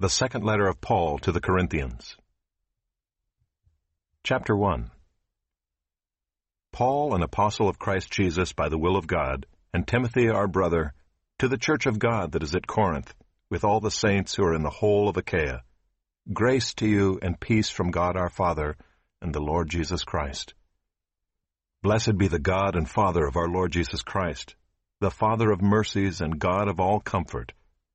The second letter of Paul to the Corinthians. Chapter 1 Paul, an apostle of Christ Jesus by the will of God, and Timothy our brother, to the church of God that is at Corinth, with all the saints who are in the whole of Achaia. Grace to you and peace from God our Father and the Lord Jesus Christ. Blessed be the God and Father of our Lord Jesus Christ, the Father of mercies and God of all comfort,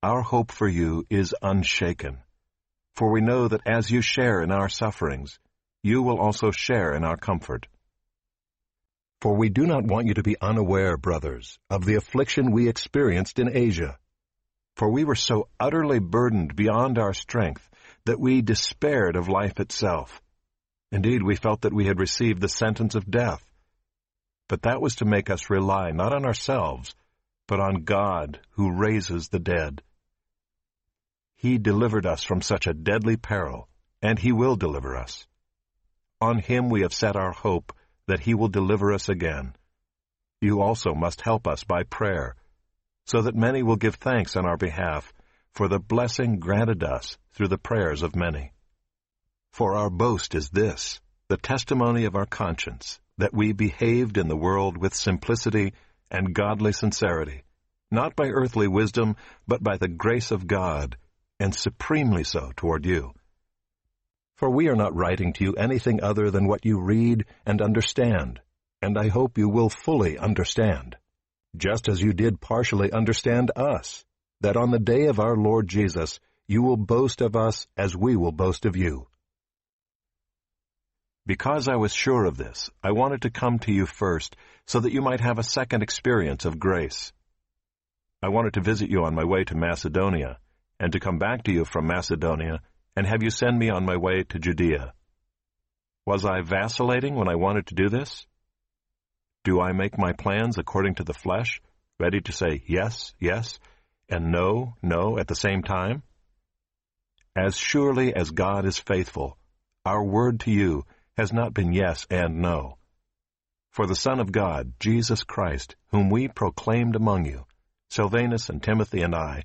Our hope for you is unshaken, for we know that as you share in our sufferings, you will also share in our comfort. For we do not want you to be unaware, brothers, of the affliction we experienced in Asia. For we were so utterly burdened beyond our strength that we despaired of life itself. Indeed, we felt that we had received the sentence of death. But that was to make us rely not on ourselves, but on God who raises the dead. He delivered us from such a deadly peril, and He will deliver us. On Him we have set our hope that He will deliver us again. You also must help us by prayer, so that many will give thanks on our behalf for the blessing granted us through the prayers of many. For our boast is this, the testimony of our conscience, that we behaved in the world with simplicity and godly sincerity, not by earthly wisdom, but by the grace of God, and supremely so toward you. For we are not writing to you anything other than what you read and understand, and I hope you will fully understand, just as you did partially understand us, that on the day of our Lord Jesus you will boast of us as we will boast of you. Because I was sure of this, I wanted to come to you first, so that you might have a second experience of grace. I wanted to visit you on my way to Macedonia, and to come back to you from Macedonia, and have you send me on my way to Judea. Was I vacillating when I wanted to do this? Do I make my plans according to the flesh, ready to say yes, yes, and no, no at the same time? As surely as God is faithful, our word to you has not been yes and no. For the Son of God, Jesus Christ, whom we proclaimed among you, Silvanus and Timothy and I,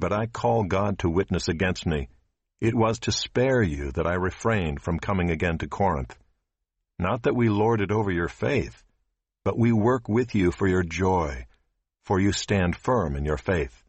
But I call God to witness against me it was to spare you that I refrained from coming again to Corinth. Not that we lord it over your faith, but we work with you for your joy, for you stand firm in your faith.